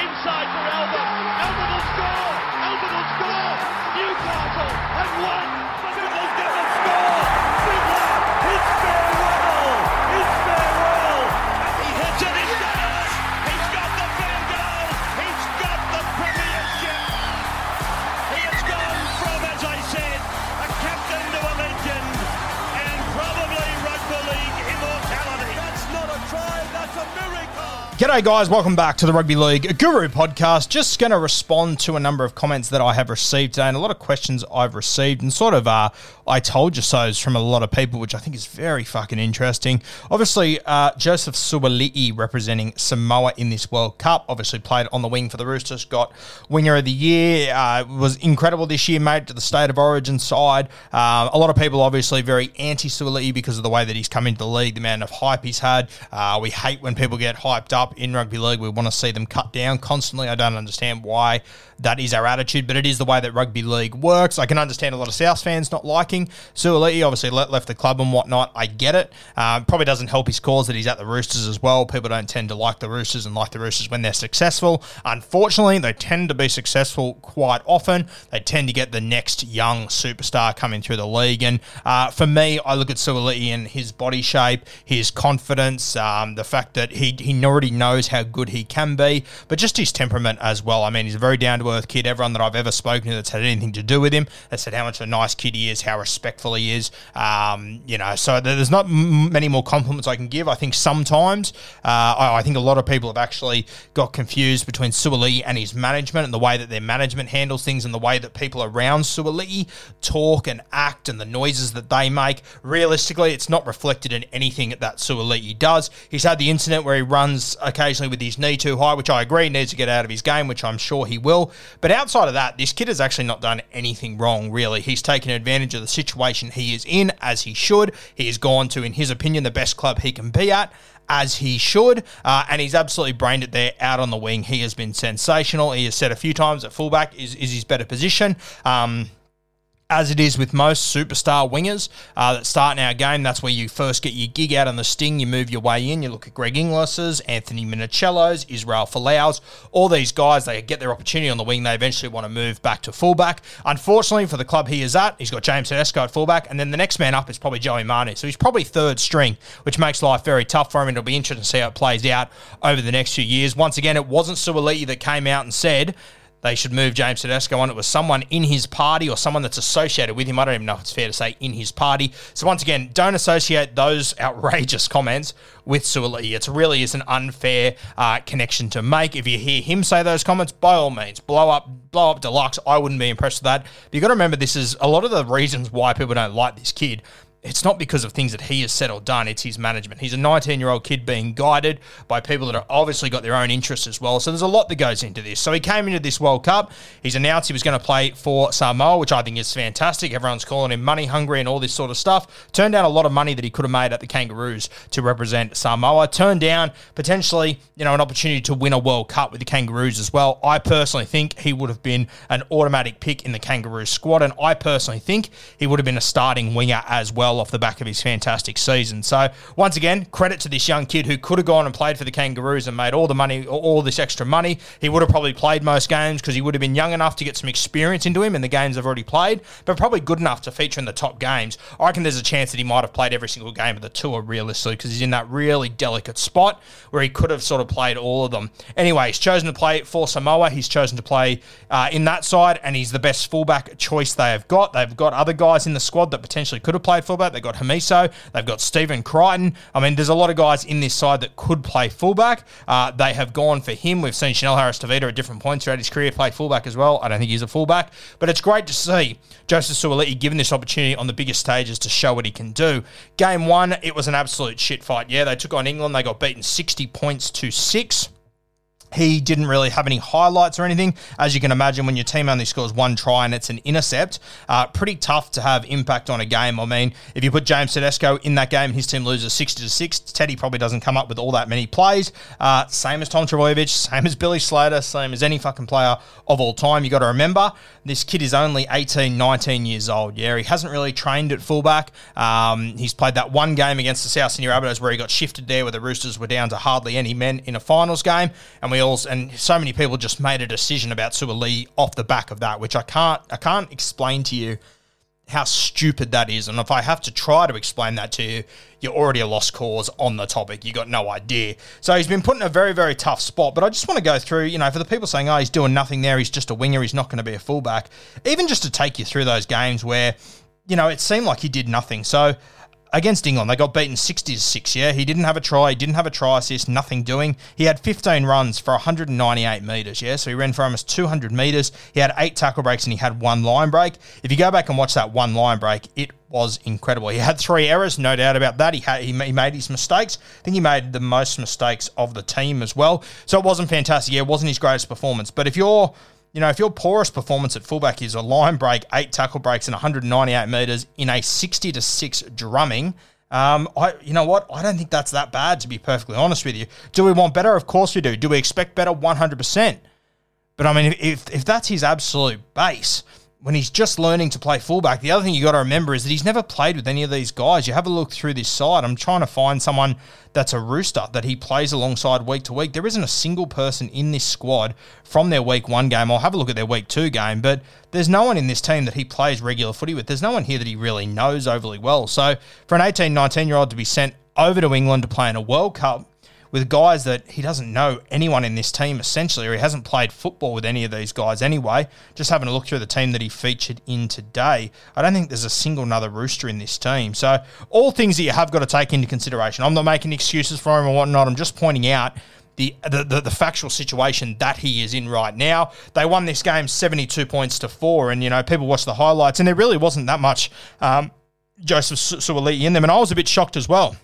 Inside for Albert. Albert will score. Albert will score. Newcastle have won. Going to score. Fiddler, it's farewell. G'day, guys. Welcome back to the Rugby League Guru podcast. Just going to respond to a number of comments that I have received today and a lot of questions I've received, and sort of uh, I told you so's from a lot of people, which I think is very fucking interesting. Obviously, uh, Joseph Suali'i representing Samoa in this World Cup, obviously played on the wing for the Roosters, got Winger of the Year, uh, was incredible this year, made to the State of Origin side. Uh, a lot of people obviously very anti Suali'i because of the way that he's come into the league, the amount of hype he's had. Uh, we hate when people get hyped up in rugby league. We want to see them cut down constantly. I don't understand why that is our attitude, but it is the way that rugby league works. I can understand a lot of South fans not liking Suali'i. Obviously, left the club and whatnot. I get it. Uh, probably doesn't help his cause that he's at the Roosters as well. People don't tend to like the Roosters and like the Roosters when they're successful. Unfortunately, they tend to be successful quite often. They tend to get the next young superstar coming through the league. And uh, for me, I look at Suali'i and his body shape, his confidence, um, the fact that he, he already knows how good he can be, but just his temperament as well. I mean, he's a very down to earth kid. Everyone that I've ever spoken to that's had anything to do with him has said how much a nice kid he is, how respectful he is. Um, you know, so there's not m- many more compliments I can give. I think sometimes, uh, I, I think a lot of people have actually got confused between Suali and his management and the way that their management handles things and the way that people around Suali talk and act and the noises that they make. Realistically, it's not reflected in anything that Suali does. He's had the incident where he runs occasionally with his knee too high, which I agree needs to get out of his game, which I'm sure he will. But outside of that, this kid has actually not done anything wrong, really. He's taken advantage of the situation he is in, as he should. He has gone to, in his opinion, the best club he can be at as he should, uh, and he's absolutely brained it there out on the wing. He has been sensational. He has said a few times that fullback is, is his better position. Um, as it is with most superstar wingers uh, that start in our game, that's where you first get your gig out on the sting. You move your way in. You look at Greg Inglis's, Anthony Minichiello's, Israel Folau's, all these guys, they get their opportunity on the wing. They eventually want to move back to fullback. Unfortunately, for the club he is at, he's got James Tedesco at fullback, and then the next man up is probably Joey Manu. So he's probably third string, which makes life very tough for him. and It'll be interesting to see how it plays out over the next few years. Once again, it wasn't Suali'i that came out and said, they should move James Tedesco on. It was someone in his party or someone that's associated with him. I don't even know if it's fair to say in his party. So once again, don't associate those outrageous comments with Suali. It really is an unfair uh, connection to make. If you hear him say those comments, by all means, blow up, blow up deluxe. I wouldn't be impressed with that. But you got to remember, this is a lot of the reasons why people don't like this kid it's not because of things that he has said or done, it's his management. He's a 19 year old kid being guided by people that have obviously got their own interests as well. So there's a lot that goes into this. So he came into this World Cup. He's announced he was going to play for Samoa, which I think is fantastic. Everyone's calling him money hungry and all this sort of stuff. Turned down a lot of money that he could have made at the Kangaroos to represent Samoa. Turned down potentially, you know, an opportunity to win a World Cup with the Kangaroos as well. I personally think he would have been an automatic pick in the Kangaroos squad. And I personally think he would have been a starting winger as well well off the back of his fantastic season. So, once again, credit to this young kid who could have gone and played for the Kangaroos and made all the money, all this extra money. He would have probably played most games because he would have been young enough to get some experience into him in the games I've already played, but probably good enough to feature in the top games. I reckon there's a chance that he might have played every single game of the tour realistically because he's in that really delicate spot where he could have sort of played all of them. Anyway, he's chosen to play for Samoa. He's chosen to play uh, in that side, and he's the best fullback choice they have got. They've got other guys in the squad that potentially could have played fullback. They've got Hamiso. They've got Stephen Crichton. I mean, there's a lot of guys in this side that could play fullback. Uh, they have gone for him. We've seen Chanel Harris Tavita at different points throughout his career play fullback as well. I don't think he's a fullback, but it's great to see Joseph Suaalii given this opportunity on the biggest stages to show what he can do. Game one, it was an absolute shit fight. Yeah, they took on England. They got beaten 60 points to six. He didn't really have any highlights or anything. As you can imagine, when your team only scores one try and it's an intercept, uh, pretty tough to have impact on a game. I mean, if you put James Tedesco in that game, his team loses 60 to 6. Teddy probably doesn't come up with all that many plays. Uh, same as Tom Trbojevic, same as Billy Slater, same as any fucking player of all time. You got to remember, this kid is only 18, 19 years old. Yeah, he hasn't really trained at fullback. Um, he's played that one game against the South Sydney Rabbitohs where he got shifted there where the Roosters were down to hardly any men in a finals game. And we and so many people just made a decision about Suaalii off the back of that, which I can't I can't explain to you how stupid that is. And if I have to try to explain that to you, you're already a lost cause on the topic. You got no idea. So he's been put in a very, very tough spot. But I just want to go through, you know, for the people saying, oh, he's doing nothing there, he's just a winger, he's not going to be a fullback, even just to take you through those games where, you know, it seemed like he did nothing. So against England, they got beaten 60 to 6. Yeah, he didn't have a try, he didn't have a try assist, nothing doing. He had 15 runs for 198 metres. Yeah, so he ran for almost 200 metres. He had eight tackle breaks and he had one line break. If you go back and watch that one line break, it was incredible. He had three errors, no doubt about that. He had he made his mistakes. I think he made the most mistakes of the team as well. So it wasn't fantastic. Yeah, it wasn't his greatest performance. But if you're you know, if your poorest performance at fullback is a line break, eight tackle breaks, and 198 metres in a 60 to 6 drumming, um, I, you know what? I don't think that's that bad, to be perfectly honest with you. Do we want better? Of course we do. Do we expect better? 100%. But I mean, if, if that's his absolute base, when he's just learning to play fullback. The other thing you got to remember is that he's never played with any of these guys. You have a look through this side. I'm trying to find someone that's a rooster that he plays alongside week to week. There isn't a single person in this squad from their week one game. I'll have a look at their week two game, but there's no one in this team that he plays regular footy with. There's no one here that he really knows overly well. So for an 18, 19 year old to be sent over to England to play in a World Cup with guys that he doesn't know anyone in this team essentially, or he hasn't played football with any of these guys anyway. Just having a look through the team that he featured in today, I don't think there's a single another rooster in this team. So all things that you have got to take into consideration. I'm not making excuses for him or whatnot. I'm just pointing out. The, the, the, factual situation that he is in right now. They won this game 72 points to four, and you know people watch the highlights, and there really wasn't that much um, Joseph Suaalii in them, and I was a bit shocked as well.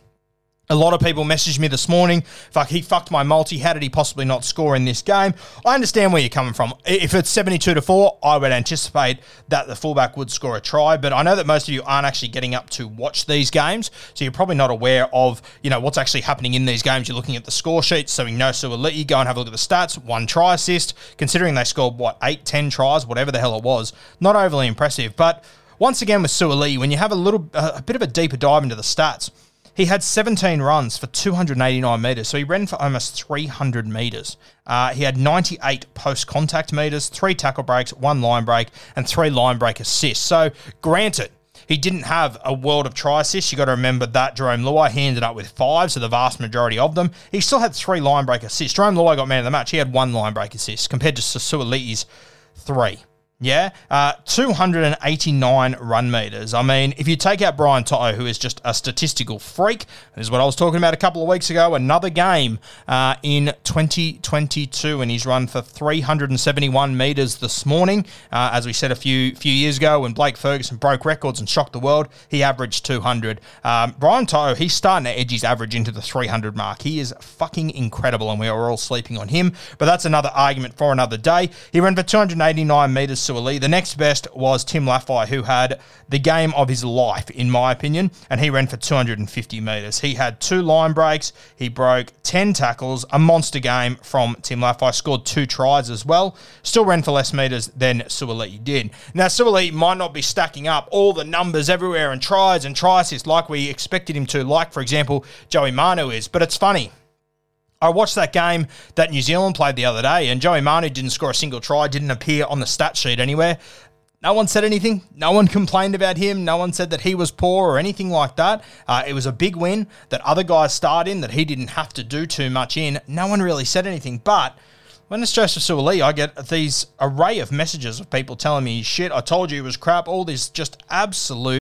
A lot of people messaged me this morning. Fuck, he fucked my multi. How did he possibly not score in this game? I understand where you're coming from. If it's 72 to 4, I would anticipate that the fullback would score a try. But I know that most of you aren't actually getting up to watch these games. So you're probably not aware of, you know, what's actually happening in these games. You're looking at the score sheets. So we know so we'll let you go and have a look at the stats. One try assist, considering they scored, what, eight, ten tries, whatever the hell it was. Not overly impressive. But once again with Suaalii, when you have a little, a bit of a deeper dive into the stats, he had 17 runs for 289 metres, so he ran for almost 300 metres. Uh, he had 98 post contact metres, three tackle breaks, one line break, and three line break assists. So, granted, he didn't have a world of try assists. You got to remember that Jarome Luai he ended up with five, so the vast majority of them. He still had three line break assists. Jarome Luai got man of the match. He had one line break assist compared to Suaalii's three. Yeah, uh, 289 run meters. I mean, if you take out Brian To'o, who is just a statistical freak, this is what I was talking about a couple of weeks ago, another game uh, in 2022, and he's run for 371 meters this morning. Uh, as we said a few few years ago, when Blake Ferguson broke records and shocked the world, he averaged 200. Um, Brian To'o, he's starting to edge his average into the 300 mark. He is fucking incredible, and we are all sleeping on him. But that's another argument for another day. He ran for 289 meters Suaalii. The next best was Tim Lafai, who had the game of his life, in my opinion, and he ran for 250 metres. He had two line breaks, he broke 10 tackles, a monster game from Tim Lafai, scored two tries as well, still ran for less metres than Suaalii did. Now, Suaalii might not be stacking up all the numbers everywhere and tries and tries like we expected him to, like, for example, Joey Manu is, but it's funny. I watched that game that New Zealand played the other day, and Joey Manu didn't score a single try, didn't appear on the stat sheet anywhere. No one said anything. No one complained about him. No one said that he was poor or anything like that. Uh, it was a big win that other guys starred in that he didn't have to do too much in. No one really said anything. But when it's Joseph Suaalii, I get these array of messages of people telling me, shit, I told you it was crap. All this just absolute.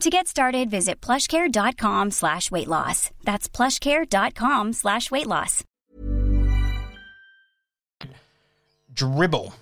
To get started, visit plushcare.com slash weight loss. That's plushcare.com slash weight loss. Dribble.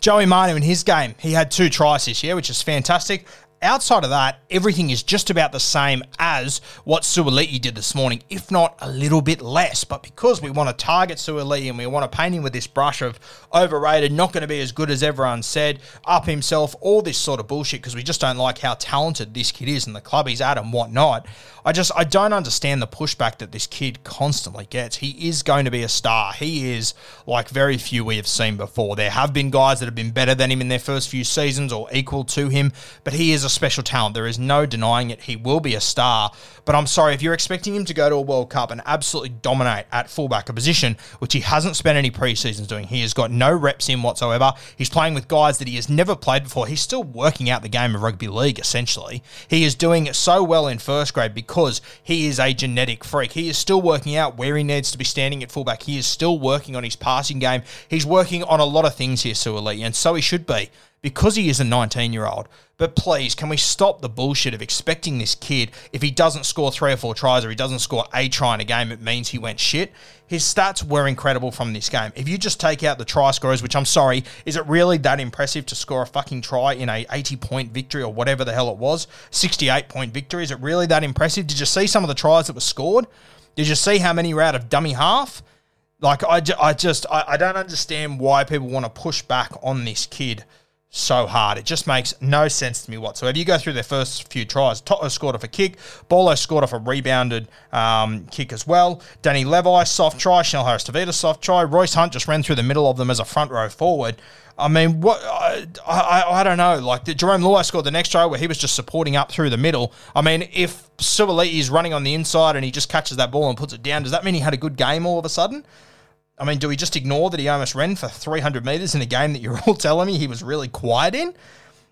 Joey Manu in his game, he had two tries this year, which is fantastic outside of that, everything is just about the same as what Suaalii did this morning, if not a little bit less. But because we want to target Suaalii and we want to paint him with this brush of overrated, not going to be as good as everyone said, up himself, all this sort of bullshit, because we just don't like how talented this kid is and the club he's at and whatnot. I just I don't understand the pushback that this kid constantly gets. He is going to be a star. He is like very few we have seen before. There have been guys that have been better than him in their first few seasons or equal to him, but he is a special talent. There is no denying it. He will be a star. But I'm sorry, if you're expecting him to go to a World Cup and absolutely dominate at fullback, a position which he hasn't spent any preseasons doing, he has got no reps in whatsoever. He's playing with guys that he has never played before. He's still working out the game of rugby league, essentially. He is doing it so well in first grade because he is a genetic freak. He is still working out where he needs to be standing at fullback. He is still working on his passing game. He's working on a lot of things here, Suaalii, and so he should be because he is a 19 year old. But please, can we stop the bullshit of expecting this kid, if he doesn't score three or four tries or he doesn't score a try in a game, it means he went shit? His stats were incredible from this game. If you just take out the try scorers, which I'm sorry, is it really that impressive to score a fucking try in a 80 point victory or whatever the hell it was? 68 point victory. Is it really that impressive? Did you see some of the tries that were scored? Did you see how many were out of dummy half? Like, I, I just, I, I don't understand why people want to push back on this kid so hard. It just makes no sense to me whatsoever. You go through their first few tries. To'o scored off a kick. Bolo scored off a rebounded um, kick as well. Danny Levi, soft try. Chanel Harris Tavita, soft try. Royce Hunt just ran through the middle of them as a front row forward. I mean, what I, I, I don't know. Like the, Jarome Luai scored the next try where he was just supporting up through the middle. I mean, if Suaalii is running on the inside and he just catches that ball and puts it down, does that mean he had a good game all of a sudden? I mean, do we just ignore that he almost ran for 300 metres in a game that you're all telling me he was really quiet in?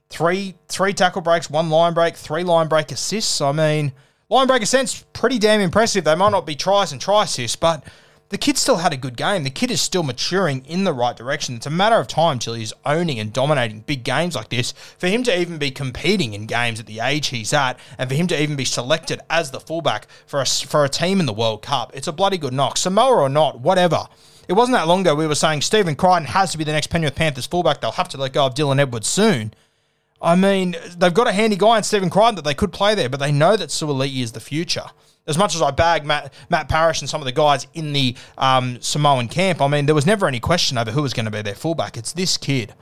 Three three tackle breaks, one line break, three line break assists. I mean, line break assists pretty damn impressive. They might not be tries and try assists, but the kid still had a good game. The kid is still maturing in the right direction. It's a matter of time till he's owning and dominating big games like this. For him to even be competing in games at the age he's at, and for him to even be selected as the fullback for a, for a team in the World Cup, it's a bloody good knock. Samoa or not, whatever. It wasn't that long ago we were saying Stephen Crichton has to be the next Penrith Panthers fullback. They'll have to let go of Dylan Edwards soon. I mean, they've got a handy guy in Stephen Crichton that they could play there, but they know that Suaalii is the future. As much as I bag Matt, Matt Parish and some of the guys in the um, Samoan camp, I mean, there was never any question over who was going to be their fullback. It's this kid.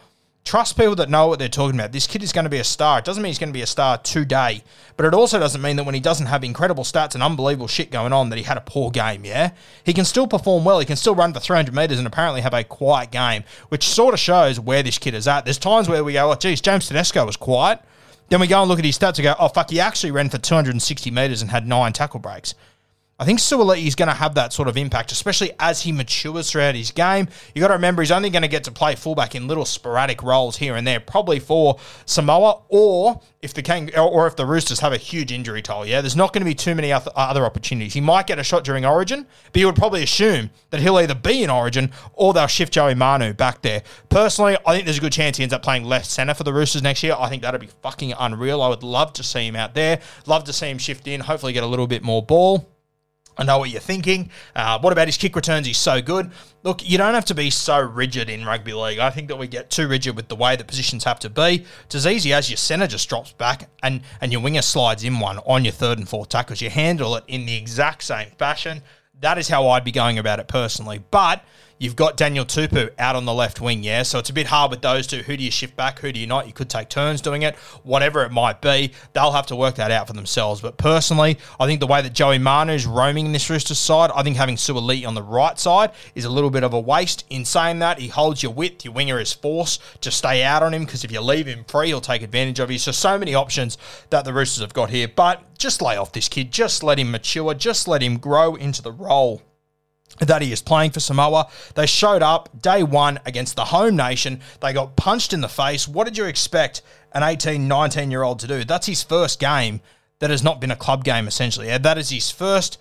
Trust people that know what they're talking about. This kid is going to be a star. It doesn't mean he's going to be a star today, but it also doesn't mean that when he doesn't have incredible stats and unbelievable shit going on, that he had a poor game, yeah? He can still perform well. He can still run for 300 metres and apparently have a quiet game, which sort of shows where this kid is at. There's times where we go, oh, geez, James Tedesco was quiet. Then we go and look at his stats and go, oh, fuck, he actually ran for 260 metres and had nine tackle breaks. I think Suaalii is going to have that sort of impact, especially as he matures throughout his game. You got to remember he's only going to get to play fullback in little sporadic roles here and there, probably for Samoa, or if the Kang- or if the Roosters have a huge injury toll. Yeah, there's not going to be too many other opportunities. He might get a shot during Origin, but you would probably assume that he'll either be in Origin or they'll shift Joey Manu back there. Personally, I think there's a good chance he ends up playing left centre for the Roosters next year. I think that'd be fucking unreal. I would love to see him out there. Love to see him shift in. Hopefully, get a little bit more ball. I know what you're thinking. Uh, what about his kick returns? He's so good. Look, you don't have to be so rigid in rugby league. I think that we get too rigid with the way the positions have to be. It's as easy as your centre just drops back and, and your winger slides in one on your third and fourth tackles. You handle it in the exact same fashion. That is how I'd be going about it personally. But You've got Daniel Tupou out on the left wing, yeah? So it's a bit hard with those two. Who do you shift back? Who do you not? You could take turns doing it, whatever it might be. They'll have to work that out for themselves. But personally, I think the way that Joey Manu's roaming in this Roosters side, I think having Suaalii on the right side is a little bit of a waste. In saying that, he holds your width. Your winger is forced to stay out on him because if you leave him free, he'll take advantage of you. So, so many options that the Roosters have got here. But just lay off this kid. Just let him mature. Just let him grow into the role that he is playing for Samoa. They showed up day one against the home nation. They got punched in the face. What did you expect an 18, 19 year old to do? That's his first game that has not been a club game, essentially. That is his first.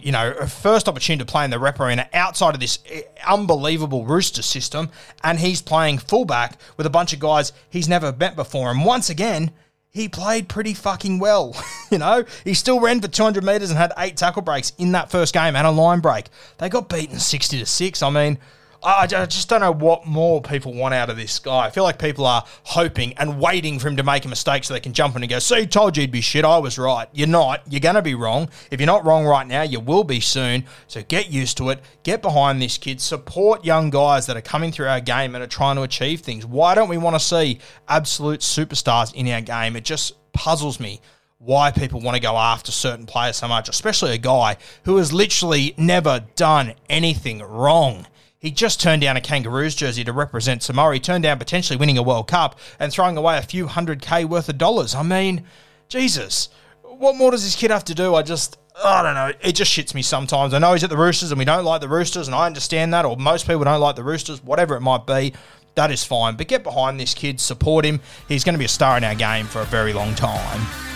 You know, first opportunity to play in the rep arena outside of this eh, unbelievable rooster system, and he's playing fullback with a bunch of guys he's never met before. And once again, he played pretty fucking well. you know, he still ran for 200 metres and had eight tackle breaks in that first game and a line break. They got beaten 60 to 6. I mean, I, just don't know what more people want out of this guy. I feel like people are hoping and waiting for him to make a mistake so they can jump in and go, see, told you he'd be shit. I was right. You're not. You're going to be wrong. If you're not wrong right now, you will be soon. So get used to it. Get behind this kid. Support young guys that are coming through our game and are trying to achieve things. Why don't we want to see absolute superstars in our game? It just puzzles me why people want to go after certain players so much, especially a guy who has literally never done anything wrong. He just turned down a Kangaroos jersey to represent Samoa. He turned down potentially winning a World Cup and throwing away a few hundred K worth of dollars. I mean, Jesus, what more does this kid have to do? I just, I don't know. It just shits me sometimes. I know he's at the Roosters and we don't like the Roosters, and I understand that, or most people don't like the Roosters, whatever it might be. That is fine. But get behind this kid, support him. He's going to be a star in our game for a very long time.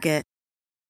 Target.